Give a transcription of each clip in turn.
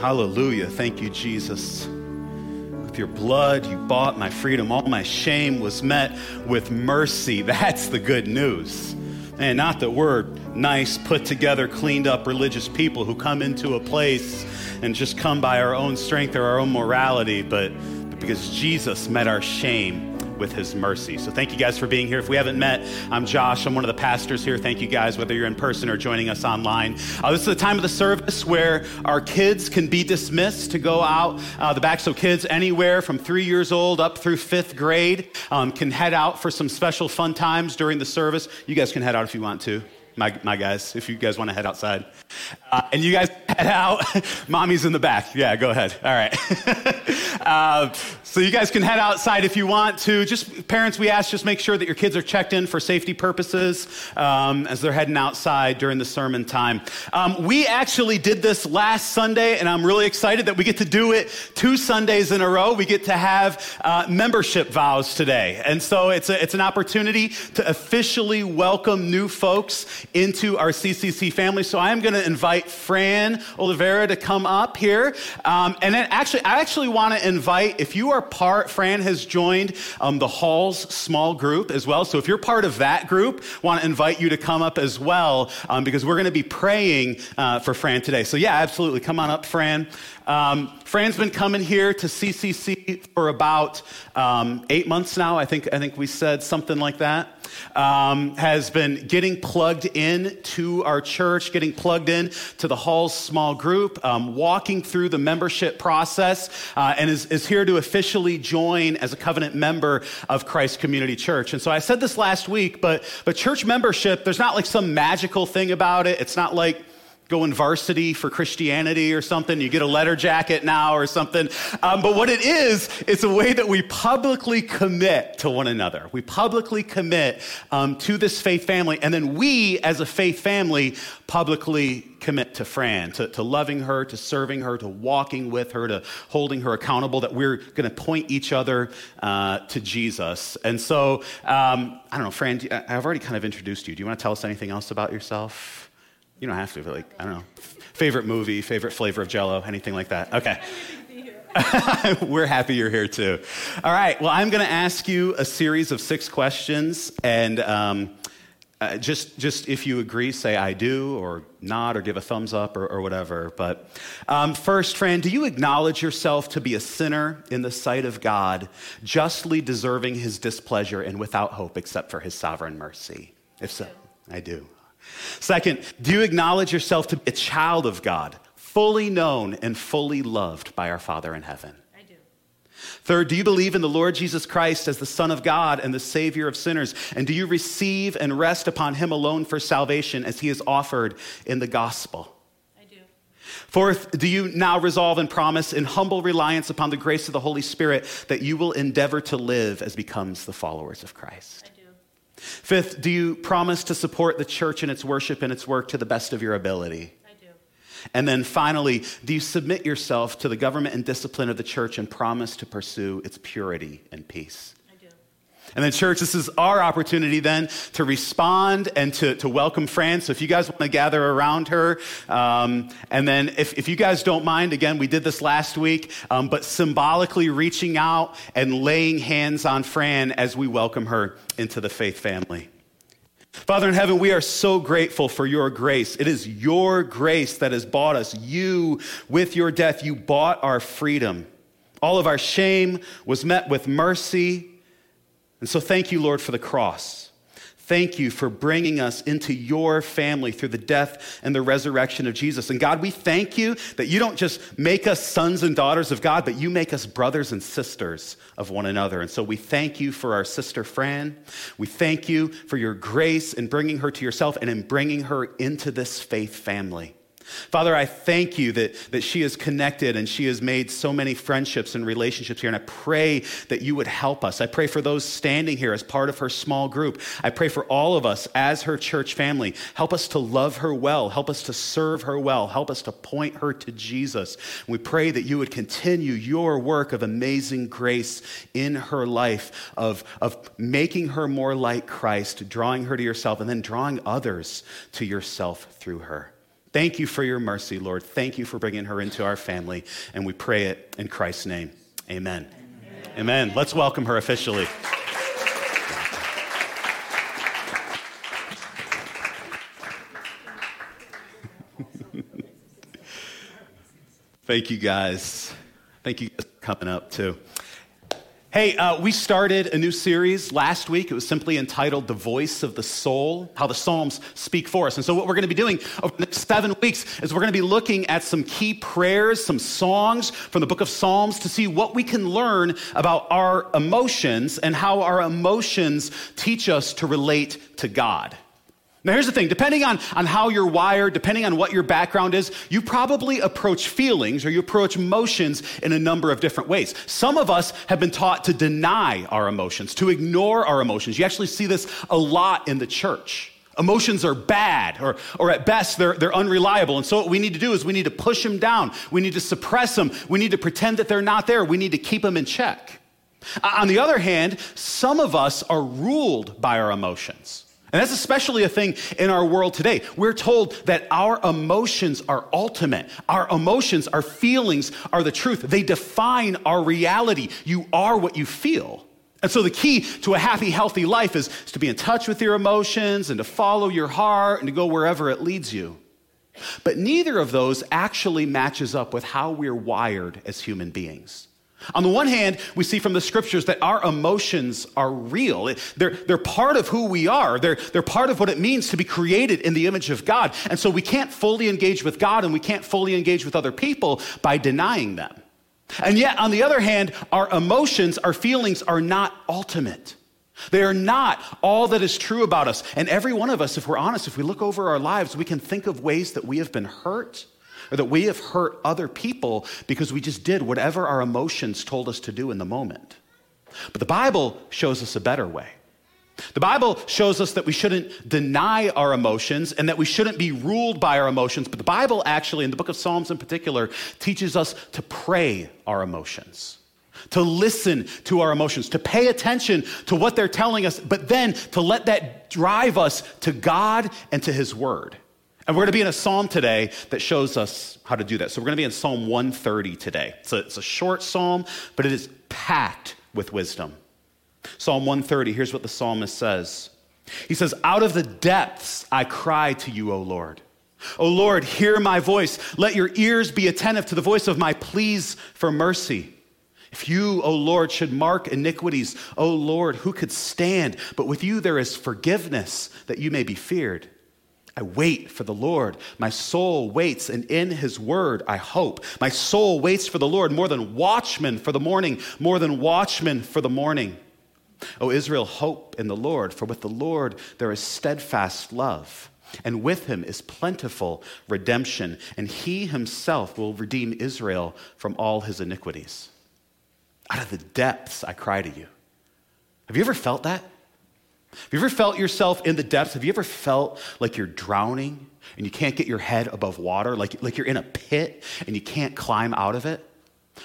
Hallelujah. Thank you, Jesus. With your blood, you bought my freedom. All my shame was met with mercy. That's the good news. And not that we're nice, put together, cleaned up religious people who come into a place and just come by our own strength or our own morality, but, because Jesus met our shame with his mercy. So thank you guys for being here. If we haven't met, I'm Josh. I'm one of the pastors here. Thank you guys, whether you're in person or joining us online. Uh, this is the time of the service where our kids can be dismissed to go out uh, the back. So kids anywhere from three years old up through fifth grade um, can head out for some special fun times during the service. You guys can head out if you want to my, my guys, if you guys want to head outside. Uh, and you guys head out. Mommy's in the back. Yeah, go ahead. All right. uh, so you guys can head outside if you want to. Just parents, we ask just make sure that your kids are checked in for safety purposes um, as they're heading outside during the sermon time. Um, we actually did this last Sunday, and I'm really excited that we get to do it two Sundays in a row. We get to have uh, membership vows today, and so it's a, it's an opportunity to officially welcome new folks into our CCC family. So I am going to invite Fran Oliveira to come up here. Um, and then actually, I actually want to invite, if you are part, Fran has joined um, the Halls small group as well. So if you're part of that group, want to invite you to come up as well um, because we're going to be praying uh, for Fran today. So yeah, absolutely. Come on up, Fran. Um, Fran's been coming here to CCC for about um, eight months now. I think, I think we said something like that. Um, has been getting plugged in to our church, getting plugged in to the Hall's small group, um, walking through the membership process, uh, and is, is here to officially join as a covenant member of Christ Community Church. And so I said this last week, but, but church membership, there's not like some magical thing about it. It's not like, going varsity for Christianity or something. You get a letter jacket now or something. Um, but what it is, it's a way that we publicly commit to one another. We publicly commit um, to this faith family. And then we, as a faith family, publicly commit to Fran, to, to loving her, to serving her, to walking with her, to holding her accountable, that we're going to point each other uh, to Jesus. And so, um, I don't know, Fran, I've already kind of introduced you. Do you want to tell us anything else about yourself? You don't have to, but like, I don't know. Favorite movie, favorite flavor of jello, anything like that. Okay. We're happy you're here too. All right. Well, I'm going to ask you a series of six questions, and um, uh, just just if you agree, say I do, or nod, or give a thumbs up, or, or whatever. But um, first, Fran, do you acknowledge yourself to be a sinner in the sight of God, justly deserving His displeasure and without hope except for His sovereign mercy? If so, I do. Second, do you acknowledge yourself to be a child of God, fully known and fully loved by our Father in heaven? I do. Third, do you believe in the Lord Jesus Christ as the Son of God and the Savior of sinners? And do you receive and rest upon Him alone for salvation as He is offered in the gospel? I do. Fourth, do you now resolve and promise in humble reliance upon the grace of the Holy Spirit that you will endeavor to live as becomes the followers of Christ? Fifth, do you promise to support the church in its worship and its work to the best of your ability? I do. And then finally, do you submit yourself to the government and discipline of the church and promise to pursue its purity and peace? And then, church, this is our opportunity then to respond and to, to welcome Fran. So, if you guys want to gather around her, um, and then if, if you guys don't mind, again, we did this last week, um, but symbolically reaching out and laying hands on Fran as we welcome her into the faith family. Father in heaven, we are so grateful for your grace. It is your grace that has bought us. You, with your death, you bought our freedom. All of our shame was met with mercy. And so, thank you, Lord, for the cross. Thank you for bringing us into your family through the death and the resurrection of Jesus. And God, we thank you that you don't just make us sons and daughters of God, but you make us brothers and sisters of one another. And so we thank you for our sister Fran. We thank you for your grace in bringing her to yourself and in bringing her into this faith family. Father, I thank you that, that she is connected and she has made so many friendships and relationships here. And I pray that you would help us. I pray for those standing here as part of her small group. I pray for all of us as her church family. Help us to love her well. Help us to serve her well. Help us to point her to Jesus. We pray that you would continue your work of amazing grace in her life, of, of making her more like Christ, drawing her to yourself, and then drawing others to yourself through her. Thank you for your mercy, Lord. Thank you for bringing her into our family. And we pray it in Christ's name. Amen. Amen. Amen. Let's welcome her officially. Thank you guys. Thank you guys for coming up too. Hey, uh, we started a new series last week. It was simply entitled The Voice of the Soul, how the Psalms speak for us. And so, what we're going to be doing over the next seven weeks is we're going to be looking at some key prayers, some songs from the book of Psalms to see what we can learn about our emotions and how our emotions teach us to relate to God. Now, here's the thing depending on, on how you're wired, depending on what your background is, you probably approach feelings or you approach emotions in a number of different ways. Some of us have been taught to deny our emotions, to ignore our emotions. You actually see this a lot in the church. Emotions are bad, or, or at best, they're, they're unreliable. And so, what we need to do is we need to push them down. We need to suppress them. We need to pretend that they're not there. We need to keep them in check. On the other hand, some of us are ruled by our emotions. And that's especially a thing in our world today. We're told that our emotions are ultimate. Our emotions, our feelings are the truth. They define our reality. You are what you feel. And so the key to a happy, healthy life is, is to be in touch with your emotions and to follow your heart and to go wherever it leads you. But neither of those actually matches up with how we're wired as human beings. On the one hand, we see from the scriptures that our emotions are real. They're, they're part of who we are. They're, they're part of what it means to be created in the image of God. And so we can't fully engage with God and we can't fully engage with other people by denying them. And yet, on the other hand, our emotions, our feelings are not ultimate. They are not all that is true about us. And every one of us, if we're honest, if we look over our lives, we can think of ways that we have been hurt or that we have hurt other people because we just did whatever our emotions told us to do in the moment. But the Bible shows us a better way. The Bible shows us that we shouldn't deny our emotions and that we shouldn't be ruled by our emotions. But the Bible, actually, in the book of Psalms in particular, teaches us to pray our emotions, to listen to our emotions, to pay attention to what they're telling us, but then to let that drive us to God and to His Word. And we're going to be in a psalm today that shows us how to do that. So we're going to be in Psalm 130 today. It's a, it's a short psalm, but it is packed with wisdom. Psalm 130, here's what the psalmist says He says, Out of the depths I cry to you, O Lord. O Lord, hear my voice. Let your ears be attentive to the voice of my pleas for mercy. If you, O Lord, should mark iniquities, O Lord, who could stand? But with you there is forgiveness that you may be feared. I wait for the Lord. My soul waits, and in his word I hope. My soul waits for the Lord more than watchmen for the morning, more than watchmen for the morning. O Israel, hope in the Lord, for with the Lord there is steadfast love, and with him is plentiful redemption, and he himself will redeem Israel from all his iniquities. Out of the depths I cry to you. Have you ever felt that? Have you ever felt yourself in the depths? Have you ever felt like you're drowning and you can't get your head above water, like, like you're in a pit and you can't climb out of it?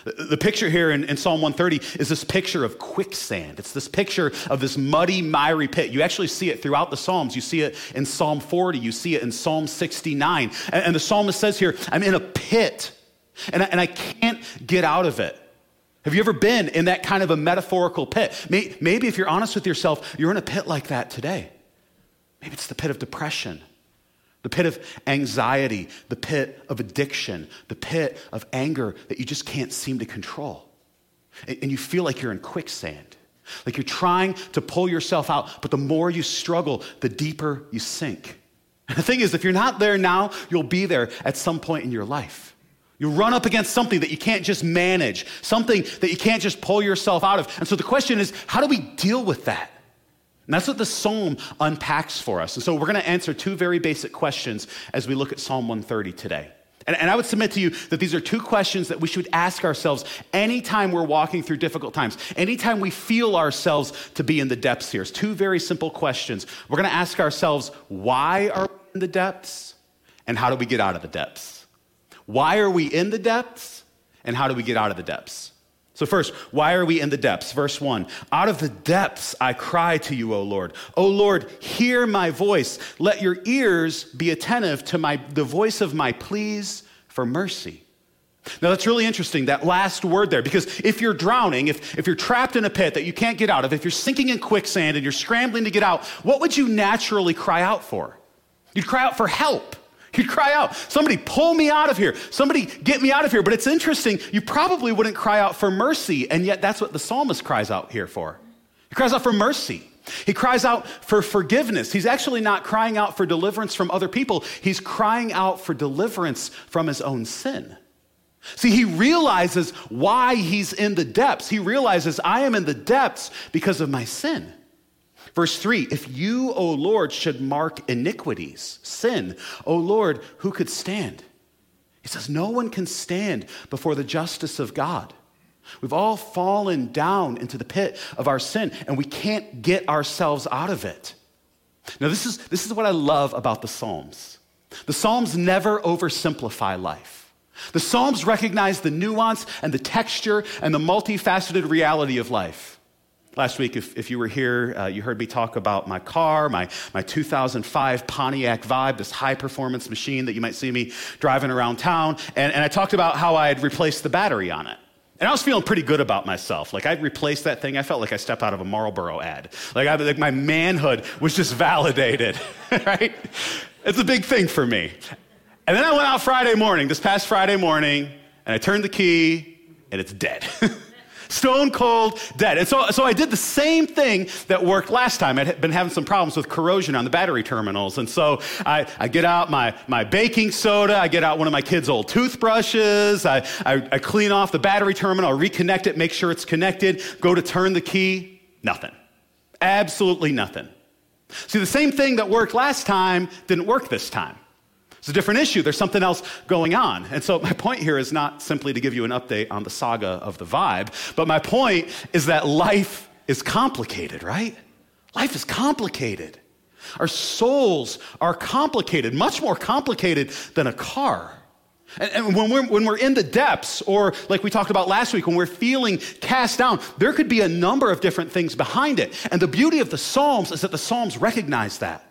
The picture here in, in, Psalm 130 is this picture of quicksand. It's this picture of this muddy, miry pit. You actually see it throughout the Psalms. You see it in Psalm 40, you see it in Psalm 69. And, and the psalmist says here, I'm in a pit and I, and I can't get out of it. Have you ever been in that kind of a metaphorical pit? Maybe if you're honest with yourself, you're in a pit like that today. Maybe it's the pit of depression, the pit of anxiety, the pit of addiction, the pit of anger that you just can't seem to control. And you feel like you're in quicksand, like you're trying to pull yourself out, but the more you struggle, the deeper you sink. And the thing is, if you're not there now, you'll be there at some point in your life. You run up against something that you can't just manage, something that you can't just pull yourself out of. And so the question is, how do we deal with that? And that's what the psalm unpacks for us. And so we're going to answer two very basic questions as we look at Psalm 130 today. And, and, I would submit to you that these are two questions that we should ask ourselves anytime we're walking through difficult times, anytime we feel ourselves to be in the depths here. It's two very simple questions. We're going to ask ourselves, why are we in the depths? And how do we get out of the depths? Why are we in the depths? And how do we get out of the depths? So, first, why are we in the depths? Verse 1 Out of the depths I cry to you, O Lord. O Lord, hear my voice. Let your ears be attentive to my, the voice of my pleas for mercy. Now, that's really interesting, that last word there, because if you're drowning, if, if you're trapped in a pit that you can't get out of, if you're sinking in quicksand and you're scrambling to get out, what would you naturally cry out for? You'd cry out for help. You'd cry out, somebody pull me out of here. Somebody get me out of here. But it's interesting, you probably wouldn't cry out for mercy, and yet that's what the psalmist cries out here for. He cries out for mercy. He cries out for forgiveness. He's actually not crying out for deliverance from other people, he's crying out for deliverance from his own sin. See, he realizes why he's in the depths. He realizes, I am in the depths because of my sin. Verse 3 If you, O Lord, should mark iniquities, sin, O Lord, who could stand? He says, No one can stand before the justice of God. We've all fallen down into the pit of our sin, and we can't get ourselves out of it. Now, this is, this is what I love about the Psalms. The Psalms never oversimplify life. The Psalms recognize the nuance and the texture and the multifaceted reality of life. Last week, if, if you were here, uh, you heard me talk about my car, my, my 2005 Pontiac Vibe, this high performance machine that you might see me driving around town. And, and I talked about how I had replaced the battery on it. And I was feeling pretty good about myself. Like I replaced that thing. I felt like I stepped out of a Marlboro ad. Like, I, like my manhood was just validated, right? It's a big thing for me. And then I went out Friday morning, this past Friday morning, and I turned the key, and it's dead. stone cold dead. And so, so I did the same thing that worked last time. I'd been having some problems with corrosion on the battery terminals. And so I, I get out my, my baking soda, I get out one of my kids' old toothbrushes, I, I, I clean off the battery terminal, I reconnect it, make sure it's connected, go to turn the key, nothing. Absolutely nothing. See, the same thing that worked last time didn't work this time. It's a different issue. There's something else going on. And so, my point here is not simply to give you an update on the saga of the vibe, but my point is that life is complicated, right? Life is complicated. Our souls are complicated, much more complicated than a car. And, when, we're, when we're in the depths, or like we talked about last week, when we're feeling cast down, there could be a number of different things behind it. And the beauty of the Psalms is that the Psalms recognize that.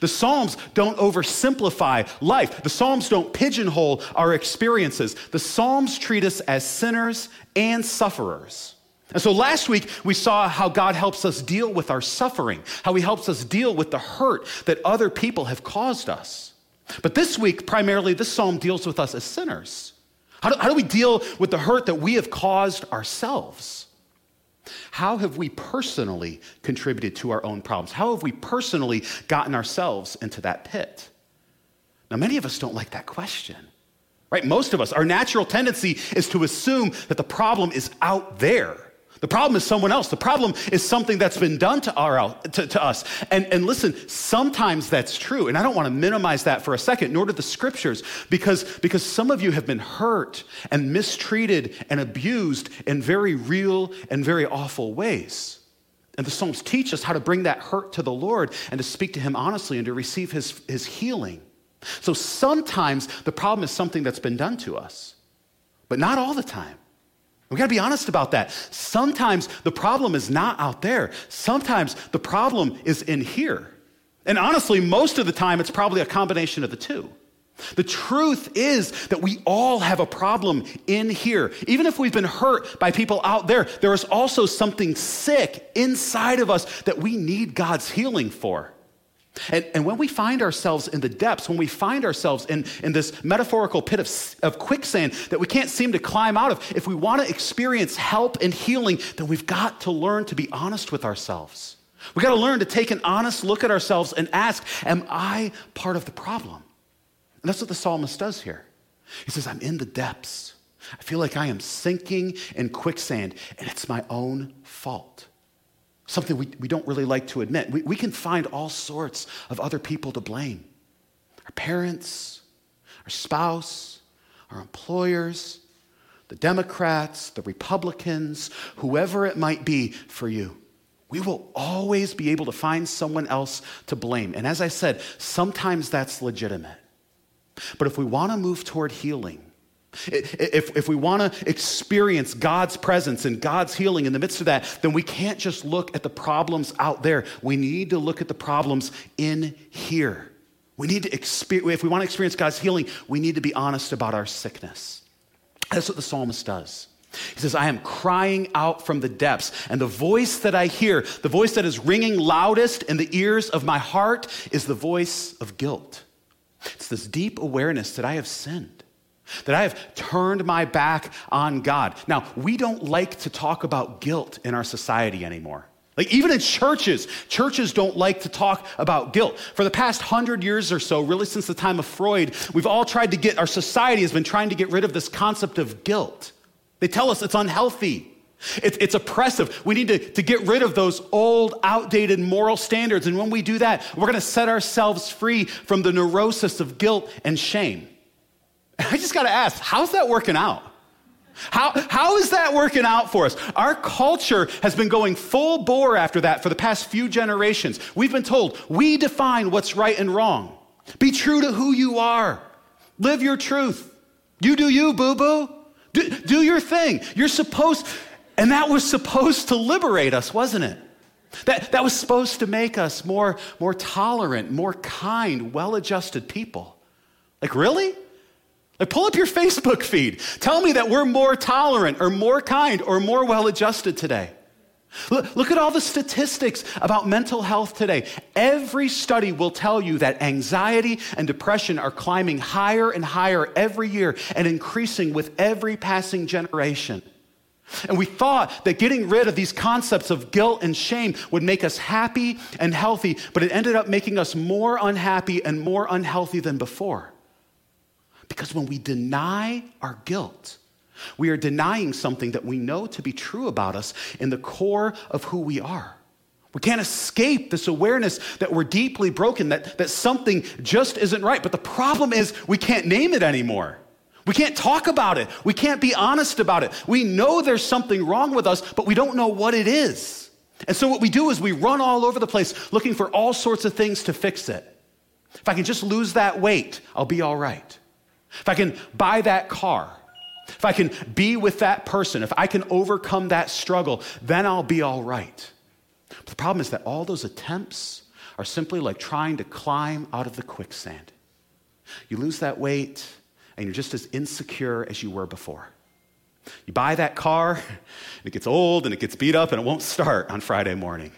The Psalms don't oversimplify life. The Psalms don't pigeonhole our experiences. The Psalms treat us as sinners and sufferers. And so last week, we saw how God helps us deal with our suffering, how He helps us deal with the hurt that other people have caused us. But this week, primarily, this psalm deals with us as sinners. How do, how do we deal with the hurt that we have caused ourselves? How have we personally contributed to our own problems? How have we personally gotten ourselves into that pit? Now, many of us don't like that question, right? Most of us, our natural tendency is to assume that the problem is out there. The problem is someone else. The problem is something that's been done to, our, to, to, us. And, and listen, sometimes that's true. And I don't want to minimize that for a second, nor do the scriptures, because, because some of you have been hurt and mistreated and abused in very real and very awful ways. And the Psalms teach us how to bring that hurt to the Lord and to speak to Him honestly and to receive His, his healing. So sometimes the problem is something that's been done to us, but not all the time. We got to be honest about that. Sometimes the problem is not out there. Sometimes the problem is in here. And honestly, most of the time, it's probably a combination of the two. The truth is that we all have a problem in here. Even if we've been hurt by people out there, there is also something sick inside of us that we need God's healing for. And, and, when we find ourselves in the depths, when we find ourselves in, in this metaphorical pit of, of quicksand that we can't seem to climb out of, if we want to experience help and healing, then we've got to learn to be honest with ourselves. We've got to learn to take an honest look at ourselves and ask, Am I part of the problem? And that's what the psalmist does here. He says, I'm in the depths. I feel like I am sinking in quicksand, and it's my own fault something we, we don't really like to admit. We, we can find all sorts of other people to blame our parents, our spouse, our employers, the Democrats, the Republicans, whoever it might be for you. We will always be able to find someone else to blame. And as I said, sometimes that's legitimate. But if we want to move toward healing, If, if we want to experience God's presence and God's healing in the midst of that, then we can't just look at the problems out there. We need to look at the problems in here. We need to experience, if we want to experience God's healing, we need to be honest about our sickness. That's what the psalmist does. He says, I am crying out from the depths, and the voice that I hear, the voice that is ringing loudest in the ears of my heart, is the voice of guilt. It's this deep awareness that I have sinned, that I have turned my back on God. Now, we don't like to talk about guilt in our society anymore. Like, even in churches, churches don't like to talk about guilt. For the past hundred years or so, really since the time of Freud, we've all tried to get, our society has been trying to get rid of this concept of guilt. They tell us it's unhealthy. It's, it's oppressive. We need to, to get rid of those old, outdated moral standards. And when we do that, we're going to set ourselves free from the neurosis of guilt and shame. I just got to ask, how's that working out? How, how is that working out for us? Our culture has been going full bore after that for the past few generations. We've been told we define what's right and wrong. Be true to who you are, live your truth. You do you, boo boo. Do, do your thing. You're supposed, and that was supposed to liberate us, wasn't it? That, that was supposed to make us more, more tolerant, more kind, well adjusted people. Like, really? Like, pull up your Facebook feed. Tell me that we're more tolerant or more kind or more well adjusted today. Look, look, at all the statistics about mental health today. Every study will tell you that anxiety and depression are climbing higher and higher every year and increasing with every passing generation. And we thought that getting rid of these concepts of guilt and shame would make us happy and healthy, but it ended up making us more unhappy and more unhealthy than before. Because when we deny our guilt, we are denying something that we know to be true about us in the core of who we are. We can't escape this awareness that we're deeply broken, that, that something just isn't right. But the problem is, we can't name it anymore. We can't talk about it. We can't be honest about it. We know there's something wrong with us, but we don't know what it is. And so, what we do is we run all over the place looking for all sorts of things to fix it. If I can just lose that weight, I'll be all right if I can buy that car, if I can be with that person, if I can overcome that struggle, then I'll be all right. But the problem is that all those attempts are simply like trying to climb out of the quicksand. You lose that weight, and you're just as insecure as you were before. You buy that car, and it gets old, and it gets beat up, and it won't start on Friday morning.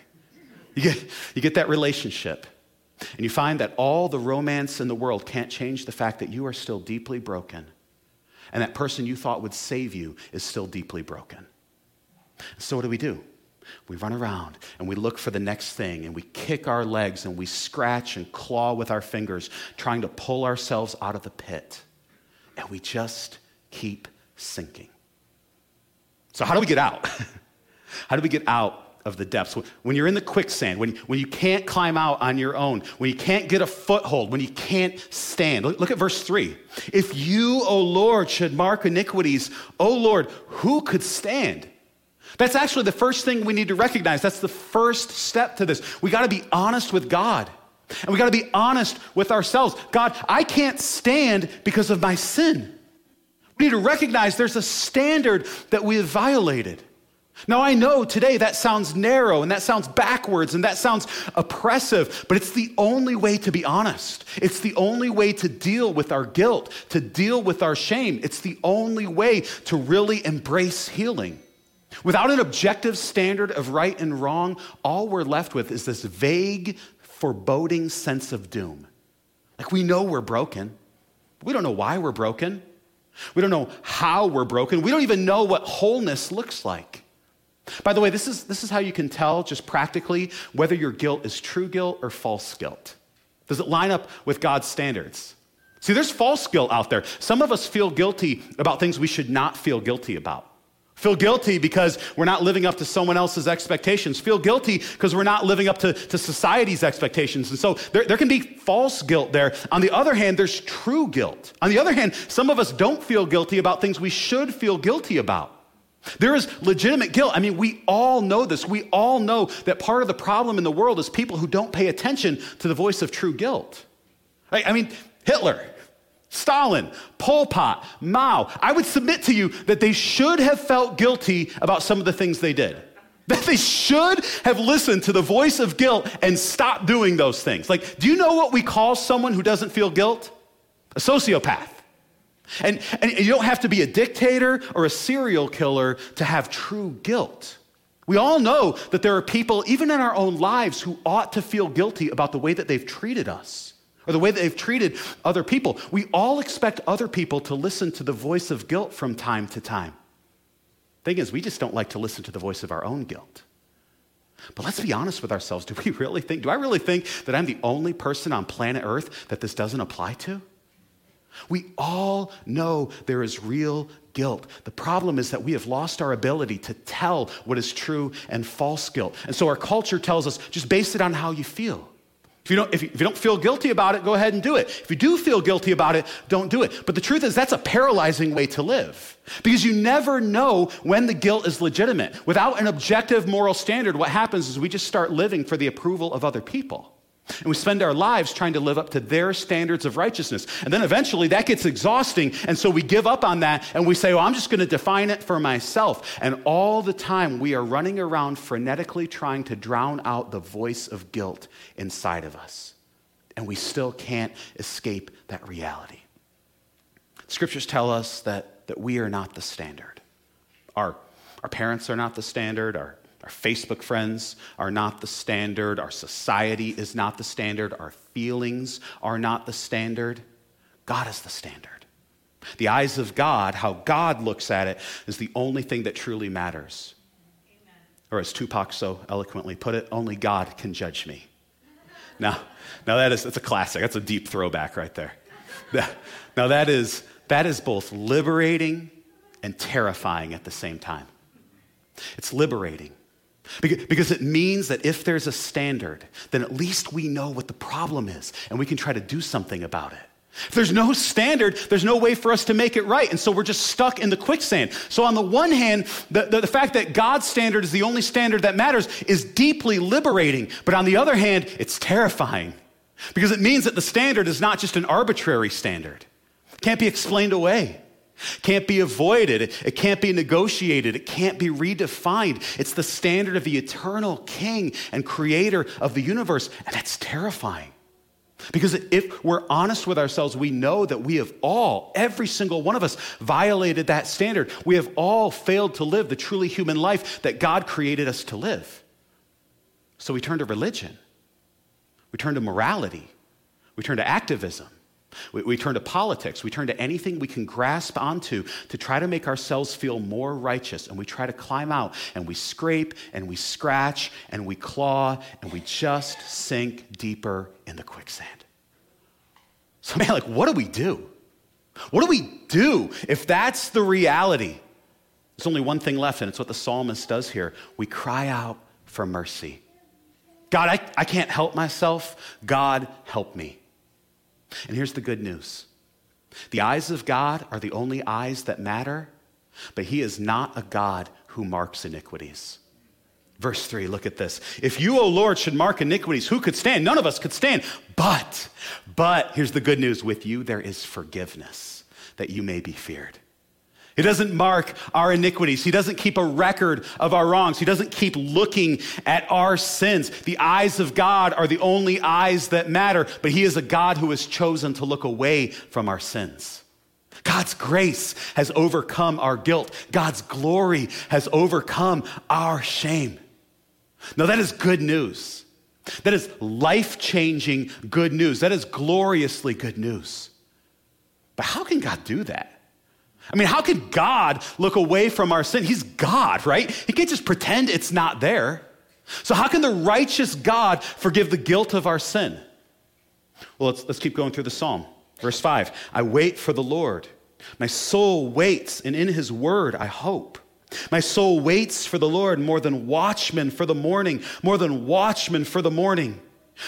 You get, you get that relationship, and you find that all the romance in the world can't change the fact that you are still deeply broken. And that person you thought would save you is still deeply broken. So, what do we do? We run around and we look for the next thing and we kick our legs and we scratch and claw with our fingers, trying to pull ourselves out of the pit. And we just keep sinking. So, how do we get out? how do we get out of the depths. When you're in the quicksand, when, when you can't climb out on your own, when you can't get a foothold, when you can't stand. Look, look at verse 3. If you, O Lord, should mark iniquities, O Lord, who could stand? That's actually the first thing we need to recognize. That's the first step to this. We got to be honest with God. And we got to be honest with ourselves. God, I can't stand because of my sin. We need to recognize there's a standard that we have violated. Now, I know today that sounds narrow and that sounds backwards and that sounds oppressive, but it's the only way to be honest. It's the only way to deal with our guilt, to deal with our shame. It's the only way to really embrace healing. Without an objective standard of right and wrong, all we're left with is this vague, foreboding sense of doom. Like we know we're broken, we don't know why we're broken. We don't know how we're broken. We don't even know what wholeness looks like. By the way, this is, this is how you can tell, just practically, whether your guilt is true guilt or false guilt. Does it line up with God's standards? See, there's false guilt out there. Some of us feel guilty about things we should not feel guilty about. Feel guilty because we're not living up to someone else's expectations. Feel guilty because we're not living up to, to society's expectations. And so there, there can be false guilt there. On the other hand, there's true guilt. On the other hand, some of us don't feel guilty about things we should feel guilty about. There is legitimate guilt. I mean, we all know this. We all know that part of the problem in the world is people who don't pay attention to the voice of true guilt. I mean, Hitler, Stalin, Pol Pot, Mao, I would submit to you that they should have felt guilty about some of the things they did. That they should have listened to the voice of guilt and stopped doing those things. Like, do you know what we call someone who doesn't feel guilt? A sociopath. And, and you don't have to be a dictator or a serial killer to have true guilt. We all know that there are people, even in our own lives, who ought to feel guilty about the way that they've treated us or the way that they've treated other people. We all expect other people to listen to the voice of guilt from time to time. Thing is, we just don't like to listen to the voice of our own guilt. But let's be honest with ourselves. Do we really think, do I really think that I'm the only person on planet Earth that this doesn't apply to? We all know there is real guilt. The problem is that we have lost our ability to tell what is true and false guilt. And so our culture tells us just base it on how you feel. If you, don't, if, you, if you don't feel guilty about it, go ahead and do it. If you do feel guilty about it, don't do it. But the truth is, that's a paralyzing way to live because you never know when the guilt is legitimate. Without an objective moral standard, what happens is we just start living for the approval of other people. And we spend our lives trying to live up to their standards of righteousness. And then eventually that gets exhausting. And so we give up on that and we say, well, I'm just going to define it for myself. And all the time we are running around frenetically trying to drown out the voice of guilt inside of us. And we still can't escape that reality. Scriptures tell us that, that we are not the standard. Our, our parents are not the standard. Our our Facebook friends are not the standard. Our society is not the standard. Our feelings are not the standard. God is the standard. The eyes of God, how God looks at it, is the only thing that truly matters. Amen. Or as Tupac so eloquently put it, only God can judge me. Now, now that is that's a classic. That's a deep throwback right there. Now that is that is both liberating and terrifying at the same time. It's liberating because it means that if there's a standard, then at least we know what the problem is and we can try to do something about it. If there's no standard, there's no way for us to make it right. And so we're just stuck in the quicksand. So, on the one hand, the, the, the, fact that God's standard is the only standard that matters is deeply liberating. But on the other hand, it's terrifying because it means that the standard is not just an arbitrary standard, it can't be explained away. Can't be avoided. It can't be negotiated. It can't be redefined. It's the standard of the eternal king and creator of the universe. And that's terrifying. Because if we're honest with ourselves, we know that we have all, every single one of us, violated that standard. We have all failed to live the truly human life that God created us to live. So we turn to religion, we turn to morality, we turn to activism. We, we, turn to politics. We turn to anything we can grasp onto to try to make ourselves feel more righteous. And we try to climb out and we scrape and we scratch and we claw and we just sink deeper in the quicksand. So, man, like, what do we do? What do we do if that's the reality? There's only one thing left, and it's what the psalmist does here. We cry out for mercy. God, I, I can't help myself. God, help me. And here's the good news the eyes of God are the only eyes that matter, but He is not a God who marks iniquities. Verse 3, look at this. If you, O Lord, should mark iniquities, who could stand? None of us could stand. But, but, here's the good news with you there is forgiveness that you may be feared. He doesn't mark our iniquities. He doesn't keep a record of our wrongs. He doesn't keep looking at our sins. The eyes of God are the only eyes that matter, but He is a God who has chosen to look away from our sins. God's grace has overcome our guilt. God's glory has overcome our shame. Now, that is good news. That is life changing good news. That is gloriously good news. But how can God do that? I mean, how could God look away from our sin? He's God, right? He can't just pretend it's not there. So, how can the righteous God forgive the guilt of our sin? Well, let's, let's keep going through the psalm. Verse 5 I wait for the Lord. My soul waits, and in his word I hope. My soul waits for the Lord more than watchmen for the morning, more than watchmen for the morning.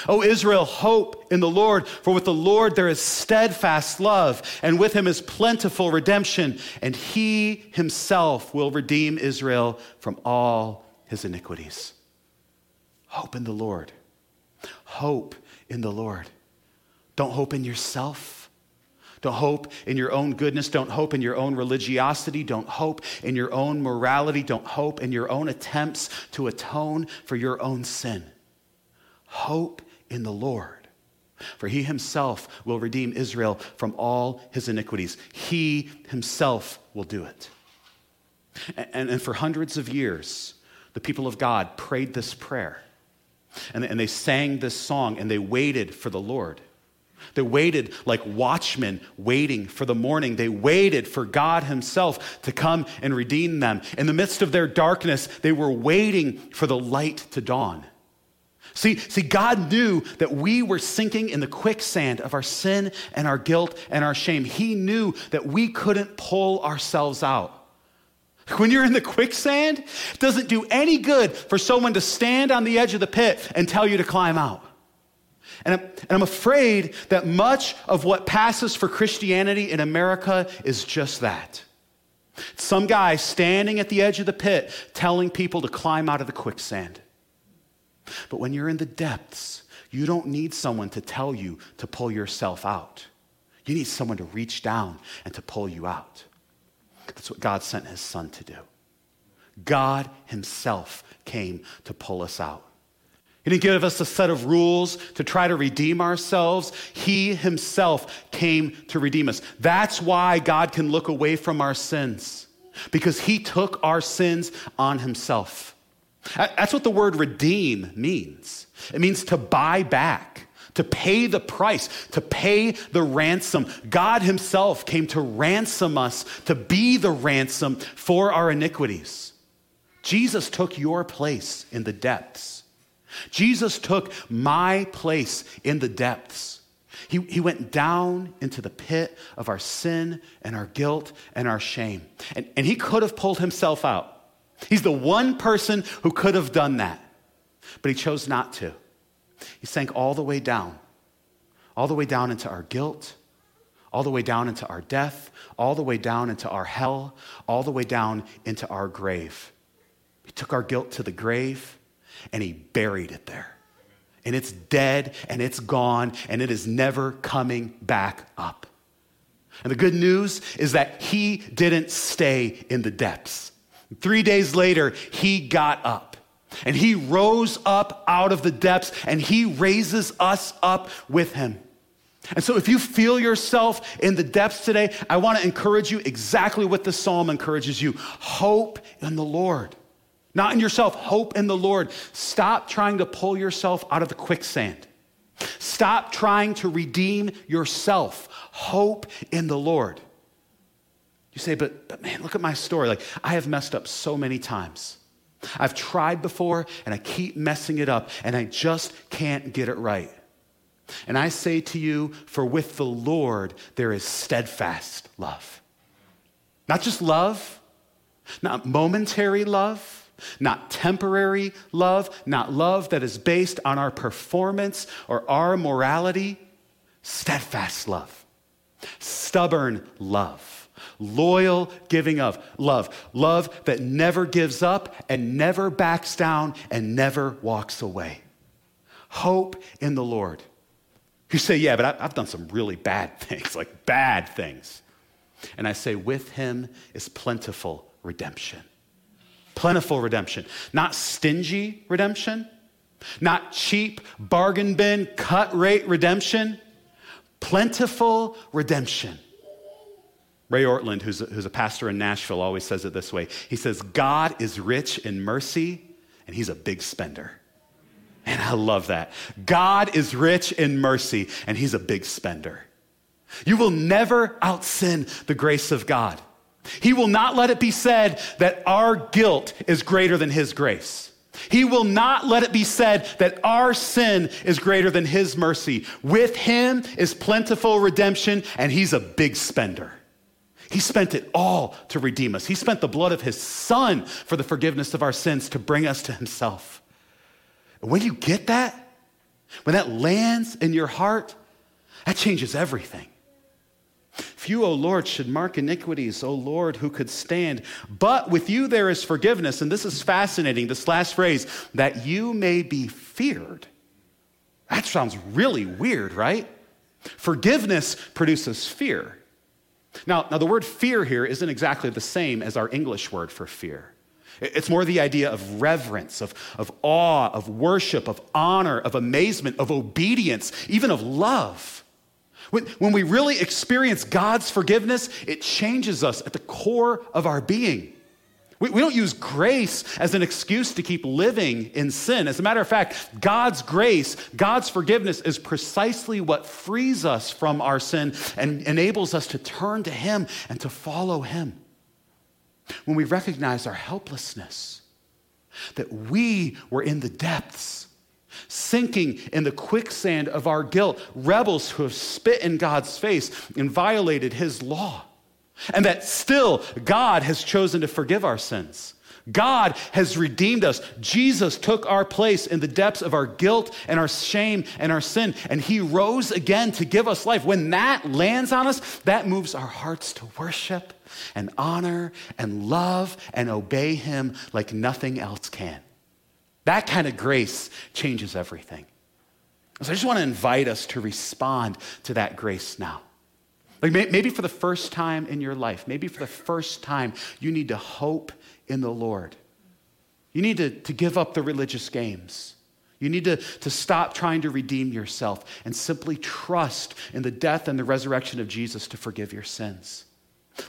O Israel, hope in the Lord, for with the Lord there is steadfast love, and with him is plentiful redemption, and he himself will redeem Israel from all his iniquities. Hope in the Lord. Hope in the Lord. Don't hope in yourself. Don't hope in your own goodness. Don't hope in your own religiosity. Don't hope in your own morality. Don't hope in your own attempts to atone for your own sin. Hope in the Lord, for he himself will redeem Israel from all his iniquities. He himself will do it. And, and, for hundreds of years, the people of God prayed this prayer. And, and they sang this song and they waited for the Lord. They waited like watchmen waiting for the morning. They waited for God Himself to come and redeem them. In the midst of their darkness, they were waiting for the light to dawn. See, see, God knew that we were sinking in the quicksand of our sin and our guilt and our shame. He knew that we couldn't pull ourselves out. When you're in the quicksand, it doesn't do any good for someone to stand on the edge of the pit and tell you to climb out. And I'm, and I'm afraid that much of what passes for Christianity in America is just that. Some guy standing at the edge of the pit telling people to climb out of the quicksand. But when you're in the depths, you don't need someone to tell you to pull yourself out. You need someone to reach down and to pull you out. That's what God sent his son to do. God himself came to pull us out. He didn't give us a set of rules to try to redeem ourselves. He himself came to redeem us. That's why God can look away from our sins, because he took our sins on himself. That's what the word redeem means. It means to buy back, to pay the price, to pay the ransom. God himself came to ransom us, to be the ransom for our iniquities. Jesus took your place in the depths. Jesus took my place in the depths. He, he went down into the pit of our sin and our guilt and our shame. And, and he could have pulled himself out. He's the one person who could have done that, but he chose not to. He sank all the way down, all the way down into our guilt, all the way down into our death, all the way down into our hell, all the way down into our grave. He took our guilt to the grave and he buried it there. And it's dead and it's gone and it is never coming back up. And the good news is that he didn't stay in the depths. Three days later, he got up and he rose up out of the depths and he raises us up with him. And so, if you feel yourself in the depths today, I want to encourage you exactly what the psalm encourages you hope in the Lord. Not in yourself. Hope in the Lord. Stop trying to pull yourself out of the quicksand. Stop trying to redeem yourself. Hope in the Lord. You say, but, but man, look at my story. Like, I have messed up so many times. I've tried before and I keep messing it up and I just can't get it right. And I say to you, for with the Lord there is steadfast love. Not just love, not momentary love not temporary love, not love that is based on our performance or our morality. Steadfast love, stubborn love, loyal giving of love, love that never gives up and never backs down and never walks away. Hope in the Lord. You say, yeah, but I've done some really bad things, like bad things. And I say, with him is plentiful redemption plentiful redemption, not stingy redemption, not cheap bargain bin cut rate redemption, plentiful redemption. Ray Ortlund, who's a, who's a pastor in Nashville, always says it this way. He says, God is rich in mercy, and he's a big spender. And I love that. God is rich in mercy, and he's a big spender. You will never out sin the grace of God. He will not let it be said that our guilt is greater than His grace. He will not let it be said that our sin is greater than His mercy. With Him is plentiful redemption, and He's a big spender. He spent it all to redeem us. He spent the blood of His Son for the forgiveness of our sins to bring us to Himself. And when you get that, when that lands in your heart, that changes everything. Few, O Lord, should mark iniquities, O Lord, who could stand. But with you there is forgiveness. And this is fascinating, this last phrase, that you may be feared. That sounds really weird, right? Forgiveness produces fear. Now, now, the word fear here isn't exactly the same as our English word for fear. It's more the idea of reverence, of, of awe, of worship, of honor, of amazement, of obedience, even of love. When, when we really experience God's forgiveness, it changes us at the core of our being. We, we don't use grace as an excuse to keep living in sin. As a matter of fact, God's grace, God's forgiveness is precisely what frees us from our sin and enables us to turn to Him and to follow Him. When we recognize our helplessness, that we were in the depths, sinking in the quicksand of our guilt, rebels who have spit in God's face and violated His law. And that still God has chosen to forgive our sins. God has redeemed us. Jesus took our place in the depths of our guilt and our shame and our sin, and He rose again to give us life. When that lands on us, that moves our hearts to worship and honor and love and obey Him like nothing else can. That kind of grace changes everything. So I just want to invite us to respond to that grace now. Like maybe for the first time in your life, maybe for the first time, you need to hope in the Lord. You need to, to give up the religious games. You need to, to stop trying to redeem yourself and simply trust in the death and the resurrection of Jesus to forgive your sins.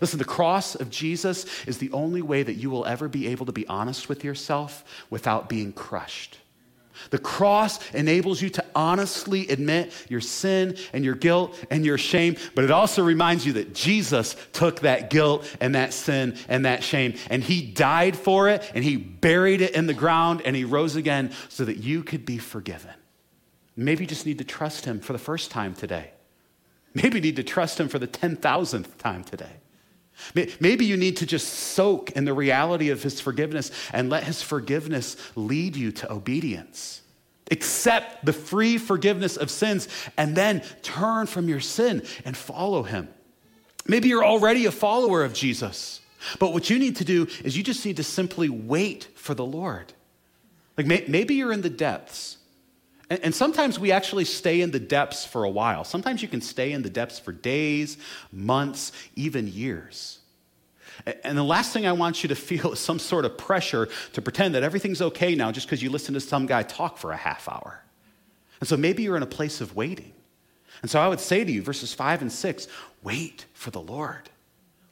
Listen, the cross of Jesus is the only way that you will ever be able to be honest with yourself without being crushed. The cross enables you to honestly admit your sin and your guilt and your shame, but it also reminds you that Jesus took that guilt and that sin and that shame, and He died for it, and He buried it in the ground, and He rose again so that you could be forgiven. Maybe you just need to trust Him for the first time today. Maybe you need to trust Him for the 10,000th time today. Maybe you need to just soak in the reality of his forgiveness and let his forgiveness lead you to obedience. Accept the free forgiveness of sins and then turn from your sin and follow him. Maybe you're already a follower of Jesus, but what you need to do is you just need to simply wait for the Lord. Like maybe you're in the depths. And sometimes we actually stay in the depths for a while. Sometimes you can stay in the depths for days, months, even years. And the last thing I want you to feel is some sort of pressure to pretend that everything's okay now just because you listen to some guy talk for a half hour. And so maybe you're in a place of waiting. And so I would say to you, verses five and six, wait for the Lord.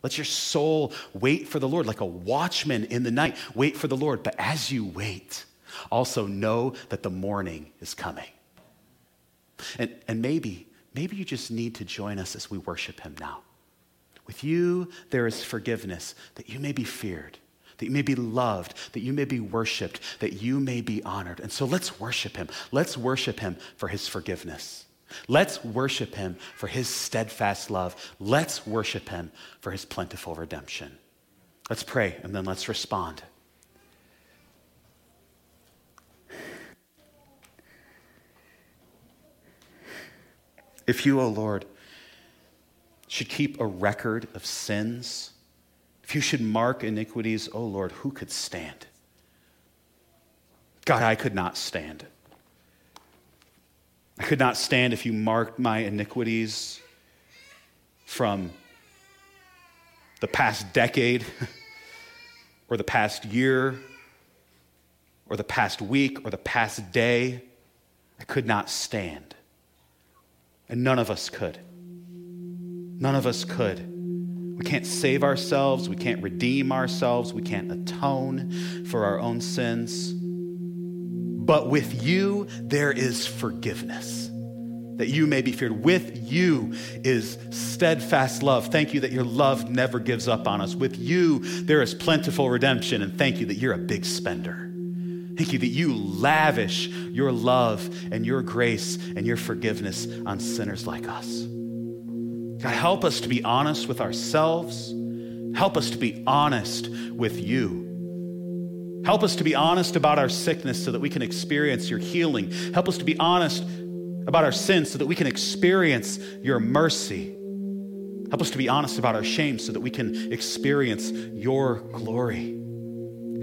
Let your soul wait for the Lord like a watchman in the night. Wait for the Lord. But as you wait, also know that the morning is coming. And, and maybe, maybe you just need to join us as we worship him now. With you, there is forgiveness, that you may be feared, that you may be loved, that you may be worshiped, that you may be honored. And so let's worship him. Let's worship him for his forgiveness. Let's worship him for his steadfast love. Let's worship him for his plentiful redemption. Let's pray and then let's respond. If you, O oh Lord, should keep a record of sins, if you should mark iniquities, oh Lord, who could stand? God, I could not stand. I could not stand if you marked my iniquities from the past decade or the past year or the past week or the past day. I could not stand. And none of us could. None of us could. We can't save ourselves. We can't redeem ourselves. We can't atone for our own sins. But with you, there is forgiveness that you may be feared. With you is steadfast love. Thank you that your love never gives up on us. With you, there is plentiful redemption. And thank you that you're a big spender. Thank you that you lavish your love and your grace and your forgiveness on sinners like us. God, help us to be honest with ourselves. Help us to be honest with you. Help us to be honest about our sickness so that we can experience your healing. Help us to be honest about our sins so that we can experience your mercy. Help us to be honest about our shame so that we can experience your glory.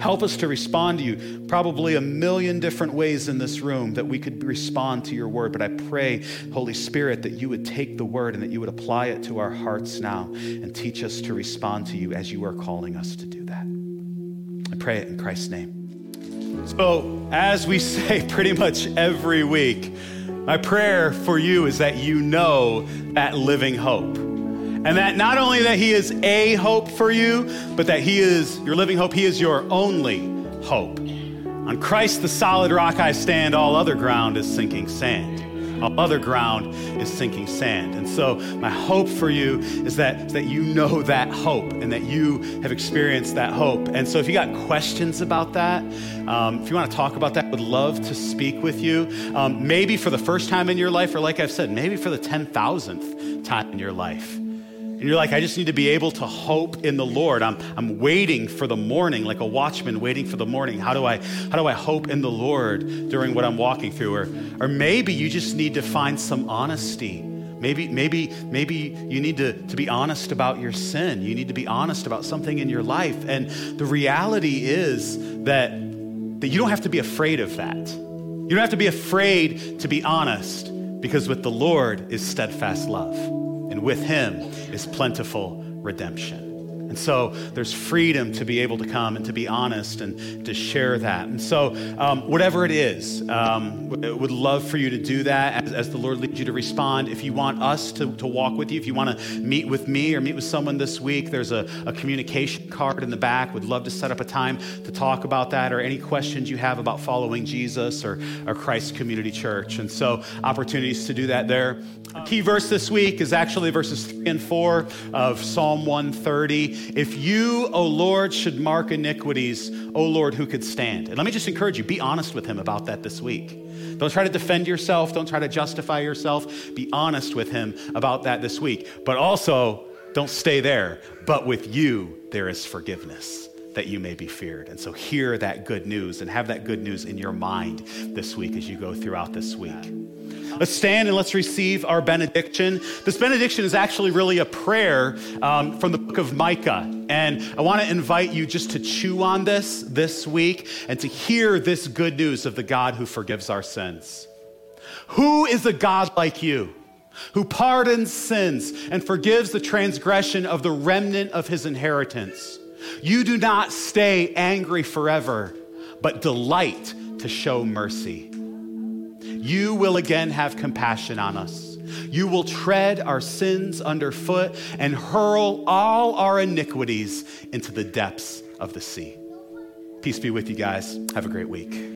Help us to respond to you. Probably a million different ways in this room that we could respond to your word. But I pray, Holy Spirit, that you would take the word and that you would apply it to our hearts now and teach us to respond to you as you are calling us to do that. I pray it in Christ's name. So, as we say pretty much every week, my prayer for you is that you know that living hope. And that not only that he is a hope for you, but that he is your living hope, he is your only hope. On Christ, the solid rock I stand, all other ground is sinking sand. All other ground is sinking sand. And so, my hope for you is that, that you know that hope and that you have experienced that hope. And so, if you got questions about that, um, if you want to talk about that, would love to speak with you. Um, maybe for the first time in your life, or like I've said, maybe for the 10,000th time in your life. And you're like, I just need to be able to hope in the Lord. I'm, I'm waiting for the morning, like a watchman waiting for the morning. How do I how do I hope in the Lord during what I'm walking through? Or, or maybe you just need to find some honesty. Maybe, maybe, maybe you need to, to be honest about your sin. You need to be honest about something in your life. And the reality is that, that you don't have to be afraid of that. You don't have to be afraid to be honest because with the Lord is steadfast love and with him is plentiful redemption. And so there's freedom to be able to come and to be honest and to share that. And so, um, whatever it is, um, would love for you to do that as, as, the Lord leads you to respond. If you want us to, to walk with you, if you want to meet with me or meet with someone this week, there's a, a communication card in the back. Would love to set up a time to talk about that or any questions you have about following Jesus or, or Christ Community Church. And so, opportunities to do that there. A key verse this week is actually verses 3 and 4 of Psalm 130. If you, O Lord, should mark iniquities, O Lord, who could stand? And let me just encourage you be honest with him about that this week. Don't try to defend yourself, don't try to justify yourself. Be honest with him about that this week. But also, don't stay there. But with you, there is forgiveness that you may be feared. And so, hear that good news and have that good news in your mind this week as you go throughout this week. Let's stand and let's receive our benediction. This benediction is actually really a prayer um, from the book of Micah. And I want to invite you just to chew on this this week and to hear this good news of the God who forgives our sins. Who is a God like you? Who pardons sins and forgives the transgression of the remnant of his inheritance. You do not stay angry forever, but delight to show mercy you will again have compassion on us. You will tread our sins underfoot and hurl all our iniquities into the depths of the sea. Peace be with you guys. Have a great week.